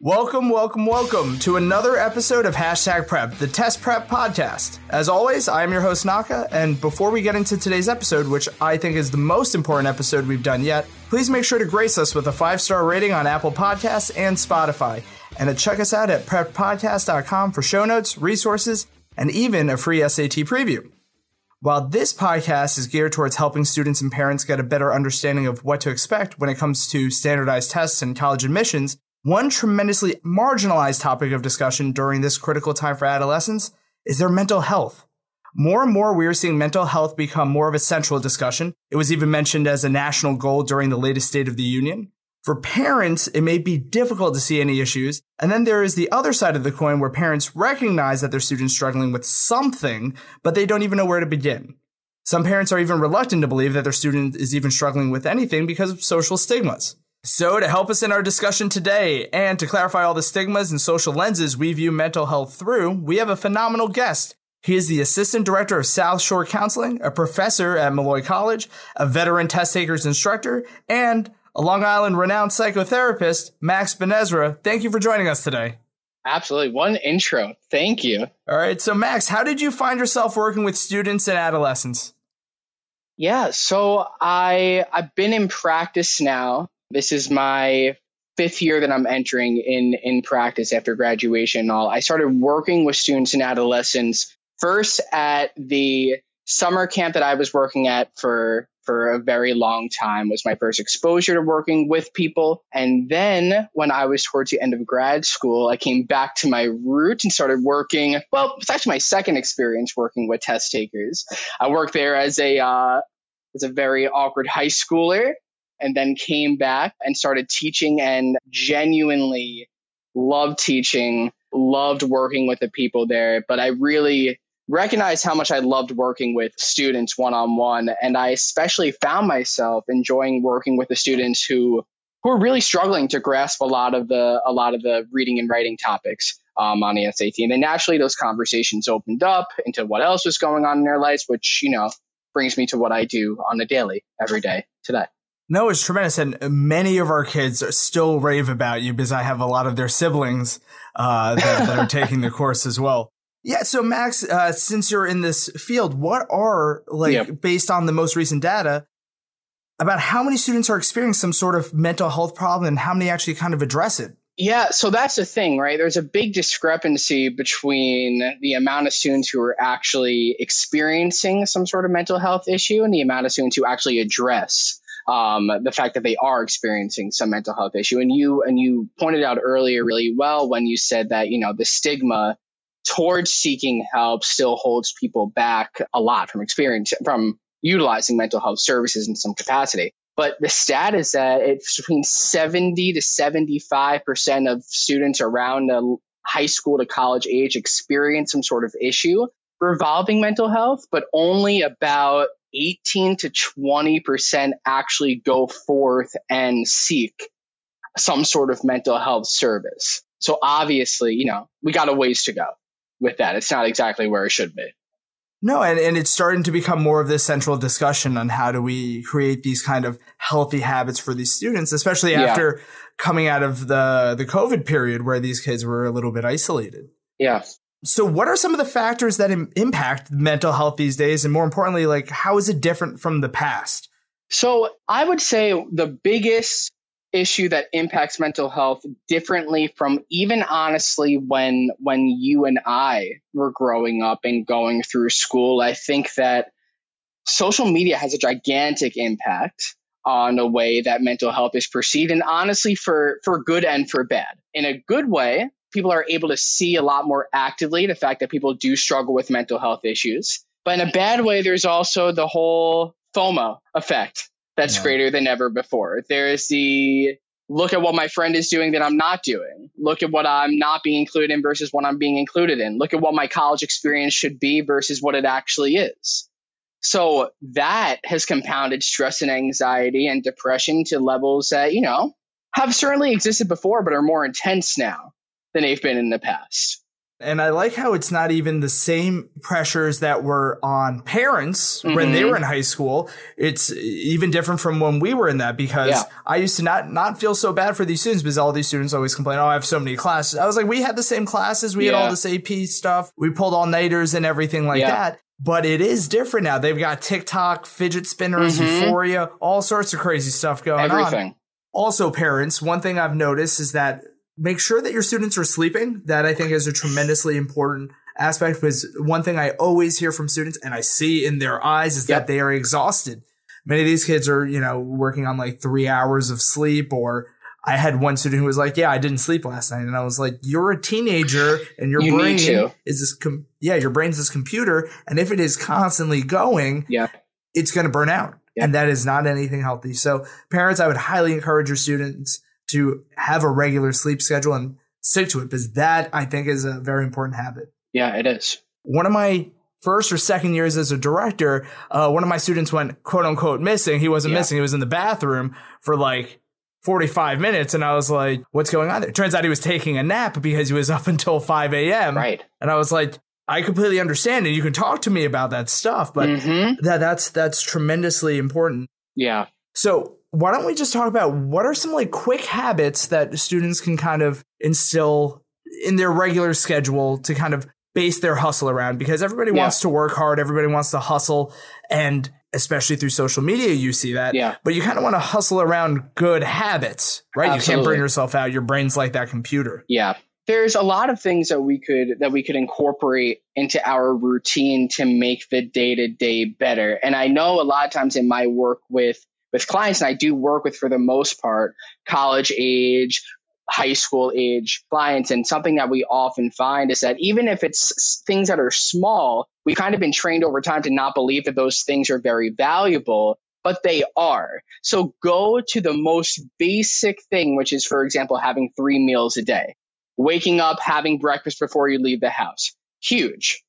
Welcome, welcome, welcome to another episode of Hashtag Prep, the Test Prep Podcast. As always, I am your host, Naka, and before we get into today's episode, which I think is the most important episode we've done yet, please make sure to grace us with a five star rating on Apple Podcasts and Spotify, and to check us out at preppodcast.com for show notes, resources, and even a free SAT preview. While this podcast is geared towards helping students and parents get a better understanding of what to expect when it comes to standardized tests and college admissions, one tremendously marginalized topic of discussion during this critical time for adolescents is their mental health. More and more, we are seeing mental health become more of a central discussion. It was even mentioned as a national goal during the latest State of the Union. For parents, it may be difficult to see any issues. And then there is the other side of the coin where parents recognize that their student's struggling with something, but they don't even know where to begin. Some parents are even reluctant to believe that their student is even struggling with anything because of social stigmas. So, to help us in our discussion today and to clarify all the stigmas and social lenses we view mental health through, we have a phenomenal guest. He is the Assistant Director of South Shore Counseling, a professor at Molloy College, a veteran test takers instructor, and a Long Island renowned psychotherapist, Max Benezra. Thank you for joining us today. Absolutely. One intro. Thank you. All right. So, Max, how did you find yourself working with students and adolescents? Yeah. So, I I've been in practice now this is my fifth year that I'm entering in in practice after graduation and all. I started working with students and adolescents first at the summer camp that I was working at for for a very long time was my first exposure to working with people. And then when I was towards the end of grad school, I came back to my roots and started working. Well, it's actually my second experience working with test takers. I worked there as a uh, as a very awkward high schooler and then came back and started teaching and genuinely loved teaching, loved working with the people there. But I really recognized how much I loved working with students one on one. And I especially found myself enjoying working with the students who who are really struggling to grasp a lot of the a lot of the reading and writing topics um, on the SAT. And then naturally those conversations opened up into what else was going on in their lives, which, you know, brings me to what I do on the daily every day today. No, it's tremendous. And many of our kids still rave about you because I have a lot of their siblings uh, that, that, are taking the course as well. Yeah. So, Max, uh, since you're in this field, what are, like, yep. based on the most recent data, about how many students are experiencing some sort of mental health problem and how many actually kind of address it? Yeah, so that's the thing, right? There's a big discrepancy between the amount of students who are actually experiencing some sort of mental health issue and the amount of students who actually address um, the fact that they are experiencing some mental health issue. And you and you pointed out earlier really well when you said that you know the stigma towards seeking help still holds people back a lot from experience from utilizing mental health services in some capacity. But the stat is that it's between 70 to 75% of students around the high school to college age experience some sort of issue revolving mental health, but only about 18 to 20% actually go forth and seek some sort of mental health service. So obviously, you know, we got a ways to go with that. It's not exactly where it should be. No, and, and it's starting to become more of this central discussion on how do we create these kind of healthy habits for these students, especially after coming out of the, the COVID period where these kids were a little bit isolated. Yeah. So, what are some of the factors that Im- impact mental health these days? And more importantly, like, how is it different from the past? So, I would say the biggest issue that impacts mental health differently from even honestly when when you and I were growing up and going through school I think that social media has a gigantic impact on the way that mental health is perceived and honestly for for good and for bad in a good way people are able to see a lot more actively the fact that people do struggle with mental health issues. But in a bad way, there's also the whole FOMO effect that's yeah. greater than ever before. There's the look at what my friend is doing that I'm not doing. Look at what I'm not being included in versus what I'm being included in. Look at what my college experience should be versus what it actually is. So that has compounded stress and anxiety and depression to levels that, you know, have certainly existed before, but are more intense now than they've been in the past. And I like how it's not even the same pressures that were on parents mm-hmm. when they mm-hmm. were in high school. It's even different from when we were in that because yeah. I used to not not feel so bad for these students because all these students always complain, "Oh, I have so many classes." I was like, "We had the same classes. We yeah. had all this AP stuff. We pulled all nighters and everything like yeah. that." But it is different now. They've got TikTok, fidget spinners, mm-hmm. Euphoria, all sorts of crazy stuff going everything. on. Also, parents, one thing I've noticed is that make sure that your students are sleeping. That I think is a tremendously important aspect because one thing I always hear from students and I see in their eyes is yep. that they are exhausted. Many of these kids are, you know, working on like three hours of sleep or I had one student who was like, "Yeah, I didn't sleep last night," and I was like, "You're a teenager, and your you brain is this. Com- yeah, your brain's this computer, and if it is constantly going, yeah, it's going to burn out, yeah. and that is not anything healthy. So, parents, I would highly encourage your students to have a regular sleep schedule and stick to it because that I think is a very important habit. Yeah, it is. One of my first or second years as a director, uh, one of my students went quote unquote missing. He wasn't yeah. missing. He was in the bathroom for like 45 minutes. And I was like, what's going on there? Turns out he was taking a nap because he was up until 5 a.m. Right. And I was like, I completely understand and you can talk to me about that stuff, but mm-hmm. that that's that's tremendously important. Yeah. So why don't we just talk about what are some like quick habits that students can kind of instill in their regular schedule to kind of base their hustle around because everybody yeah. wants to work hard, everybody wants to hustle and especially through social media you see that. Yeah. But you kind of want to hustle around good habits, right? Absolutely. You can't burn yourself out. Your brain's like that computer. Yeah. There's a lot of things that we could that we could incorporate into our routine to make the day to day better. And I know a lot of times in my work with with clients, and I do work with, for the most part, college age, high school age clients. And something that we often find is that even if it's things that are small, we've kind of been trained over time to not believe that those things are very valuable, but they are. So go to the most basic thing, which is, for example, having three meals a day, waking up, having breakfast before you leave the house. Huge.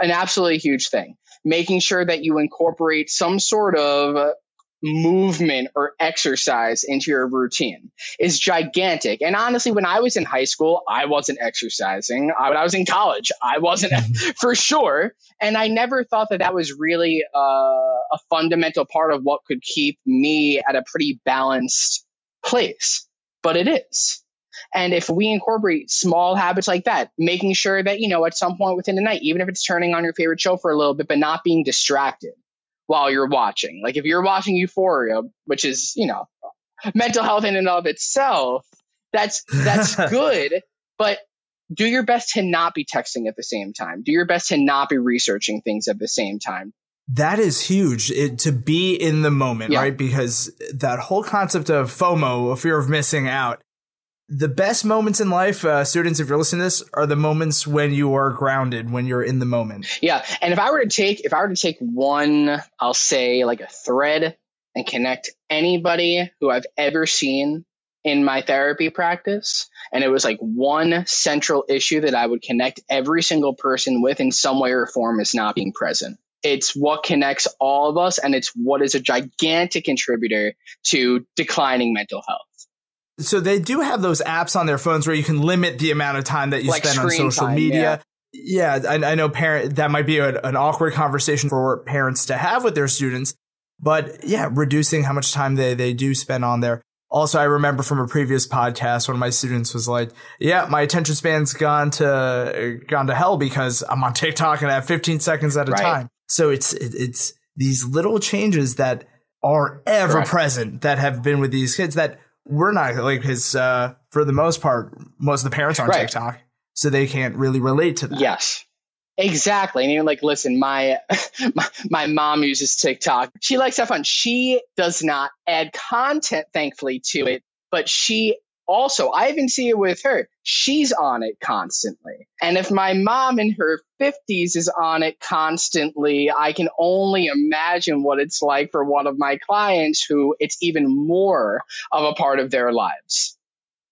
An absolutely huge thing. Making sure that you incorporate some sort of movement or exercise into your routine is gigantic. And honestly, when I was in high school, I wasn't exercising. I, when I was in college, I wasn't for sure. And I never thought that that was really uh, a fundamental part of what could keep me at a pretty balanced place. But it is. And if we incorporate small habits like that, making sure that, you know, at some point within the night, even if it's turning on your favorite show for a little bit, but not being distracted, while you're watching. Like if you're watching Euphoria, which is, you know, mental health in and of itself, that's that's good, but do your best to not be texting at the same time. Do your best to not be researching things at the same time. That is huge it, to be in the moment, yeah. right? Because that whole concept of FOMO, a fear of missing out, the best moments in life, uh, students, if you're listening to this, are the moments when you are grounded, when you're in the moment. Yeah, and if I were to take, if I were to take one, I'll say like a thread and connect anybody who I've ever seen in my therapy practice, and it was like one central issue that I would connect every single person with in some way or form is not being present. It's what connects all of us, and it's what is a gigantic contributor to declining mental health. So they do have those apps on their phones where you can limit the amount of time that you like spend on social time, media. Yeah, yeah I, I, know parent that might be a, an awkward conversation for parents to have with their students, but yeah, reducing how much time they they do spend on there. Also, I remember from a previous podcast, one of my students was like, "Yeah, my attention span's gone to gone to hell because I'm on TikTok and I have 15 seconds at a right. time." So it's it, it's these little changes that are ever Correct. present that have been with these kids that we're not like his uh for the most part most of the parents aren't right. tiktok so they can't really relate to that. Yes. Exactly and even like listen my, my my mom uses tiktok. She likes to have fun she does not add content thankfully to it but she also, I even see it with her. She's on it constantly. And if my mom in her 50s is on it constantly, I can only imagine what it's like for one of my clients who it's even more of a part of their lives.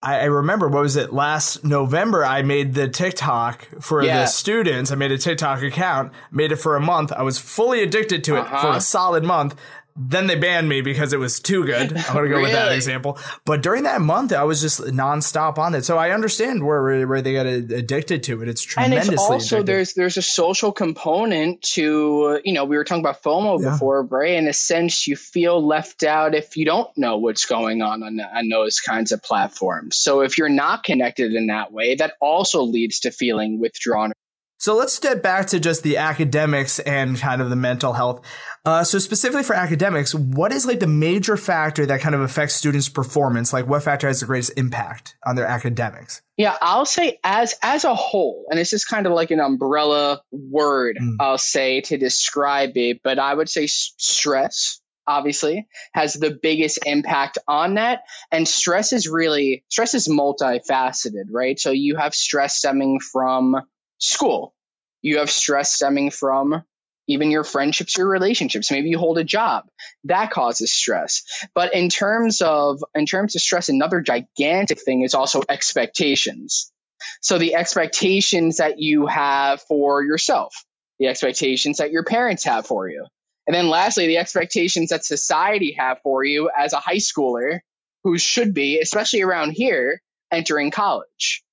I, remember what was it last November? I made the TikTok for yeah. the students. I made a TikTok account, made it for a month. I was fully addicted to it uh-huh. for a solid month then they banned me because it was too good. I'm going to go really? with that example. But during that month, I was just nonstop on it. So I understand where where they got addicted to it. It's tremendously. And it's also addictive. there's there's a social component to you know we were talking about FOMO yeah. before, right? In a sense, you feel left out if you don't know what's going on on, on those kinds of platforms. So if you're not connected in that way, that also leads to feeling withdrawn so let's step back to just the academics and kind of the mental health. Uh, so specifically for academics, what is like the major factor that kind of affects students' performance? Like what factor has the greatest impact on their academics? Yeah, I'll say as as a whole, and this is kind of like an umbrella word, mm. I'll say to describe it, but I would say stress obviously has the biggest impact on that and stress is really stress is multifaceted right so you have stress stemming from school. You have stress stemming from even your friendships, your relationships. Maybe you hold a job that causes stress. But in terms of in terms of stress, another gigantic thing is also expectations. So the expectations that you have for yourself, the expectations that your parents have for you. And then lastly, the expectations that society have for you as a high schooler who should be, especially around here, entering college.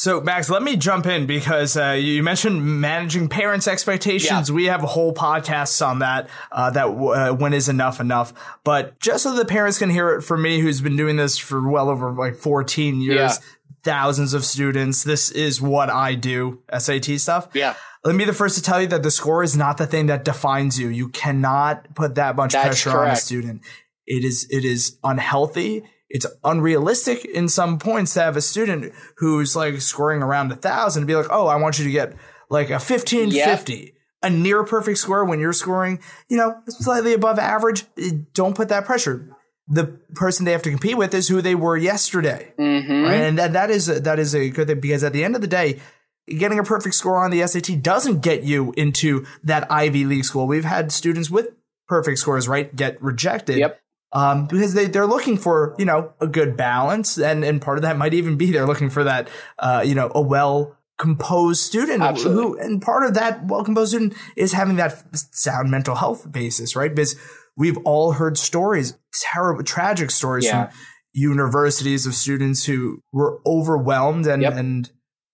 So, Max, let me jump in because uh, you mentioned managing parents' expectations. Yeah. We have a whole podcast on that. Uh, that uh, when is enough enough? But just so the parents can hear it from me, who's been doing this for well over like 14 years, yeah. thousands of students. This is what I do. SAT stuff. Yeah. Let me be the first to tell you that the score is not the thing that defines you. You cannot put that much That's pressure correct. on a student. It is it is unhealthy it's unrealistic in some points to have a student who's like scoring around a thousand be like, oh, I want you to get like a 1550. Yep. A near perfect score when you're scoring, you know, slightly above average. Don't put that pressure. The person they have to compete with is who they were yesterday, mm-hmm. right? And that, that is a, that is a good thing because at the end of the day, getting a perfect score on the SAT doesn't get you into that Ivy League school. We've had students with perfect scores, right, get rejected. Yep um, because they, they're looking for, you know, a good balance. And, and part of that might even be they're looking for that, uh, you know, a well composed student Absolutely. who, and part of that well composed student is having that sound mental health basis, right? Because we've all heard stories, terrible, tragic stories yeah. from universities of students who were overwhelmed and, yep. and,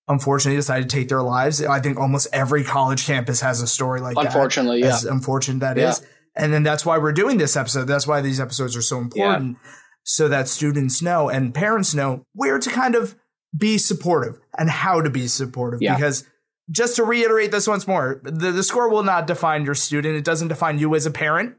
unfortunately decided to take their lives. I think almost every college campus has a story like unfortunately, that. Unfortunately, yeah. As unfortunate that yeah. is. And then that's why we're doing this episode. That's why these episodes are so important yeah. so that students know and parents know where to kind of be supportive and how to be supportive. Yeah. Because just to reiterate this once more, the, the score will not define your student. It doesn't define you as a parent.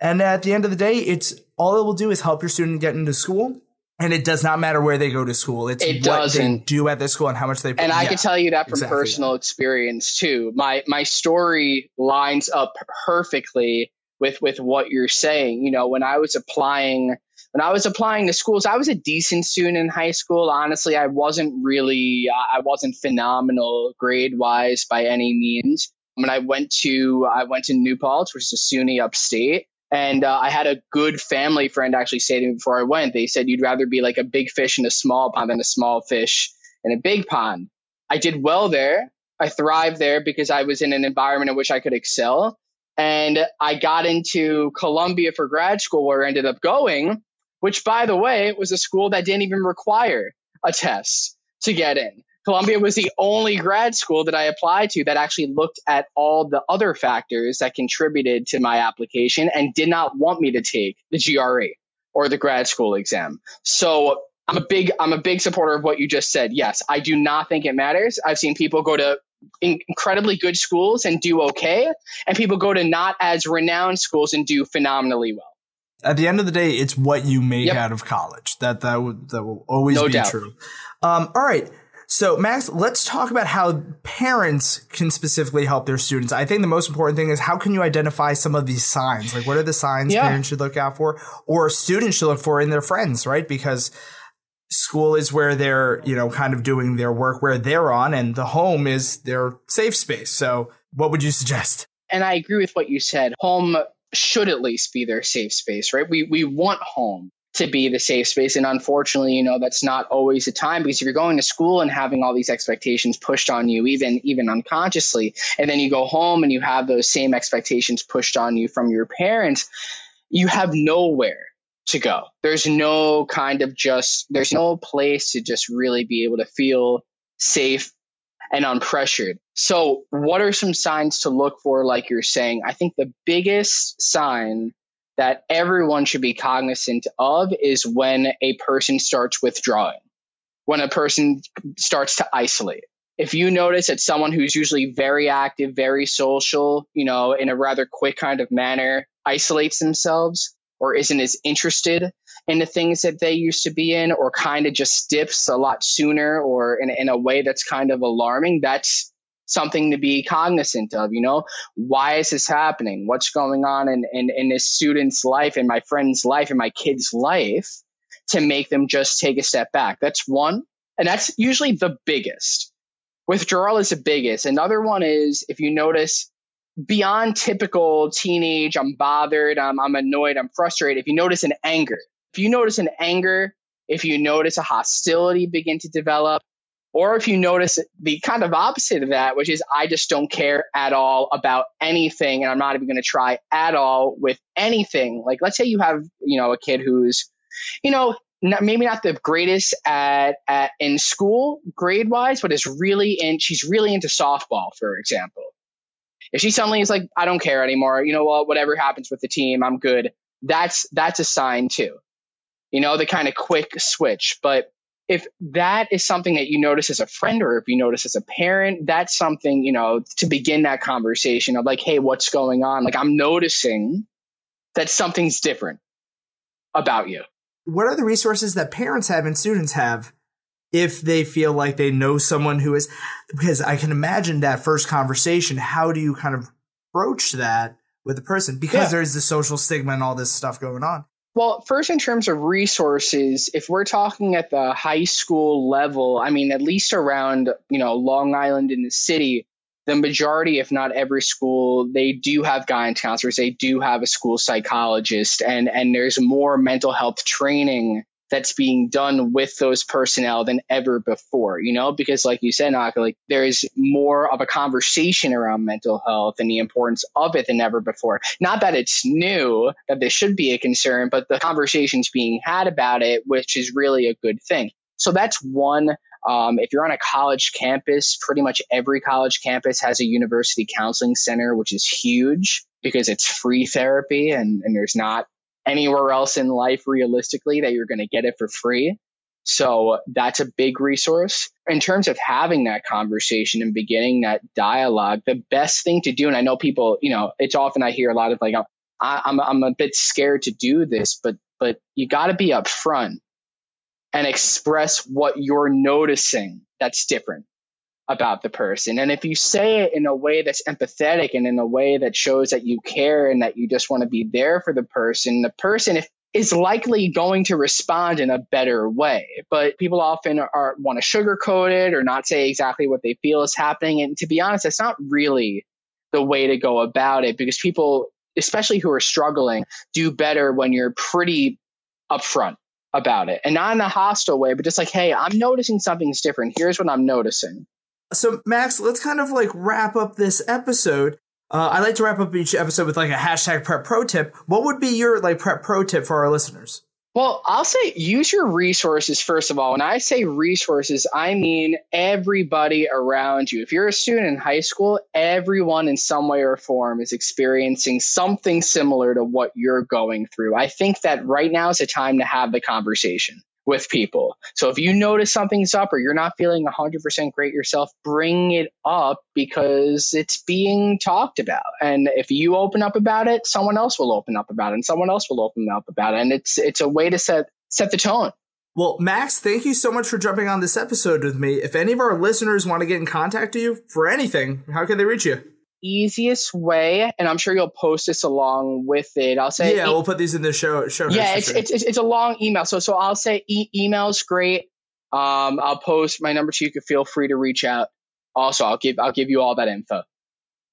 And at the end of the day, it's all it will do is help your student get into school. And it does not matter where they go to school. It's it what doesn't. they do at the school and how much they. pay. And I yeah, can tell you that from exactly personal experience too. My my story lines up perfectly with with what you're saying. You know, when I was applying when I was applying to schools, I was a decent student in high school. Honestly, I wasn't really I wasn't phenomenal grade wise by any means. When I went to I went to New Paltz, which is a SUNY upstate, and uh, I had a good family friend actually say to me before I went, they said you'd rather be like a big fish in a small pond than a small fish in a big pond. I did well there. I thrived there because I was in an environment in which I could excel. And I got into Columbia for grad school where I ended up going, which by the way, was a school that didn't even require a test to get in. Columbia was the only grad school that I applied to that actually looked at all the other factors that contributed to my application and did not want me to take the GRE or the grad school exam. So I'm a big I'm a big supporter of what you just said. Yes, I do not think it matters. I've seen people go to incredibly good schools and do okay, and people go to not as renowned schools and do phenomenally well. At the end of the day, it's what you make yep. out of college. That that would that will always no be doubt. true. Um, all right. So, Max, let's talk about how parents can specifically help their students. I think the most important thing is how can you identify some of these signs? Like, what are the signs yeah. parents should look out for or students should look for in their friends, right? Because school is where they're, you know, kind of doing their work where they're on and the home is their safe space. So what would you suggest? And I agree with what you said. Home should at least be their safe space, right? We we want home to be the safe space. And unfortunately, you know, that's not always the time because if you're going to school and having all these expectations pushed on you, even even unconsciously, and then you go home and you have those same expectations pushed on you from your parents, you have nowhere to go. There's no kind of just, there's no place to just really be able to feel safe and unpressured. So, what are some signs to look for, like you're saying? I think the biggest sign that everyone should be cognizant of is when a person starts withdrawing, when a person starts to isolate. If you notice that someone who's usually very active, very social, you know, in a rather quick kind of manner, isolates themselves or isn't as interested in the things that they used to be in, or kind of just dips a lot sooner or in, in a way that's kind of alarming, that's something to be cognizant of you know? Why is this happening? What's going on in, in, in this student's life in my friend's life in my kid's life to make them just take a step back? That's one and that's usually the biggest. Withdrawal is the biggest. Another one is if you notice beyond typical teenage i'm bothered i'm, I'm annoyed i'm frustrated if you notice an anger if you notice an anger if you notice a hostility begin to develop or if you notice the kind of opposite of that, which is I just don't care at all about anything and I'm not even going to try at all with anything. Like, let's say you have, you know, a kid who's, you know, not, maybe not the greatest at, at in school grade wise, but is really in, she's really into softball, for example. If she suddenly is like, I don't care anymore, you know what, whatever happens with the team, I'm good. That's, that's a sign too. You know, the kind of quick switch. But if that is something that you notice as a friend or if you notice as a parent, that's something, you know, to begin that conversation of like, hey, what's going on? Like, I'm noticing that something's different about you. What are the resources that parents have and students have if they feel like they know someone who is? Because I can imagine that first conversation. How do you kind of broach that with the person? Because yeah. there's the social stigma and all this stuff going on. Well, first, in terms of resources, if we're talking at the high school level, I mean, at least around, you know, Long Island in the city, the majority, if not every school, they do have guidance counselors. They do have a school psychologist, and and there's more mental health training that's being done with those personnel than ever before, you know, because like you said, Naka, like there's more of a conversation around mental health and the importance of it than ever before. Not that it's new, that this should be a concern, but the conversations being had about it, which is really a good thing. So that's one. Um, if you're on a college campus, pretty much every college campus has a university counseling center, which is huge because it's free therapy and, and there's not anywhere else in life realistically that you're going to get it for free. So that's a big resource. In terms of having that conversation and beginning that dialogue, the best thing to do, and I know people, you know, it's often I hear a lot of like, oh, I, I'm, I'm a bit scared to do this, but, but you got to be upfront and express what you're noticing that's different about the person. And if you say it in a way that's empathetic and in a way that shows that you care and that you just want to be there for the person, the person if, is likely going to respond in a better way. But people often are want to sugarcoat it or not say exactly what they feel is happening. And to be honest, that's not really the way to go about it because people, especially who are struggling, do better when you're pretty upfront about it and not in a hostile way, but just like, hey, I'm noticing something's different. Here's what I'm noticing. So, Max, let's kind of like wrap up this episode. Uh, I like to wrap up each episode with like a hashtag prep pro tip. What would be your like prep pro tip for our listeners? Well, I'll say use your resources first of all. When I say resources, I mean everybody around you. If you're a student in high school, everyone in some way or form is experiencing something similar to what you're going through. I think that right now is the time to have the conversation with people. So if you notice something's up or you're not feeling 100% great yourself, bring it up because it's being talked about. And if you open up about it, someone else will open up about it and someone else will open up about it. And it's it's a way to set set the tone. Well, Max, thank you so much for jumping on this episode with me. If any of our listeners want to get in contact with you for anything, how can they reach you? Easiest way, and I'm sure you'll post this along with it. I'll say, yeah, e- we'll put these in the show. show yeah, it's, sure. it's, it's, it's a long email, so so I'll say e- email's great. Um, I'll post my number to you. Can feel free to reach out. Also, I'll give I'll give you all that info.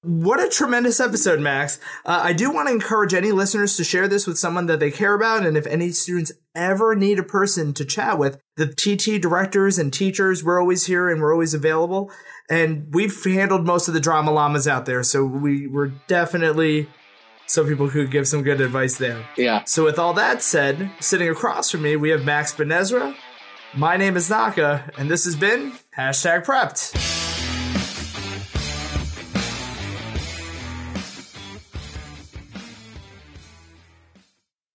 What a tremendous episode, Max. Uh, I do want to encourage any listeners to share this with someone that they care about. And if any students ever need a person to chat with, the TT directors and teachers, we're always here and we're always available. And we've handled most of the drama llamas out there. So we, we're definitely some people could give some good advice there. Yeah. So, with all that said, sitting across from me, we have Max Benezra. My name is Naka, and this has been Hashtag Prepped.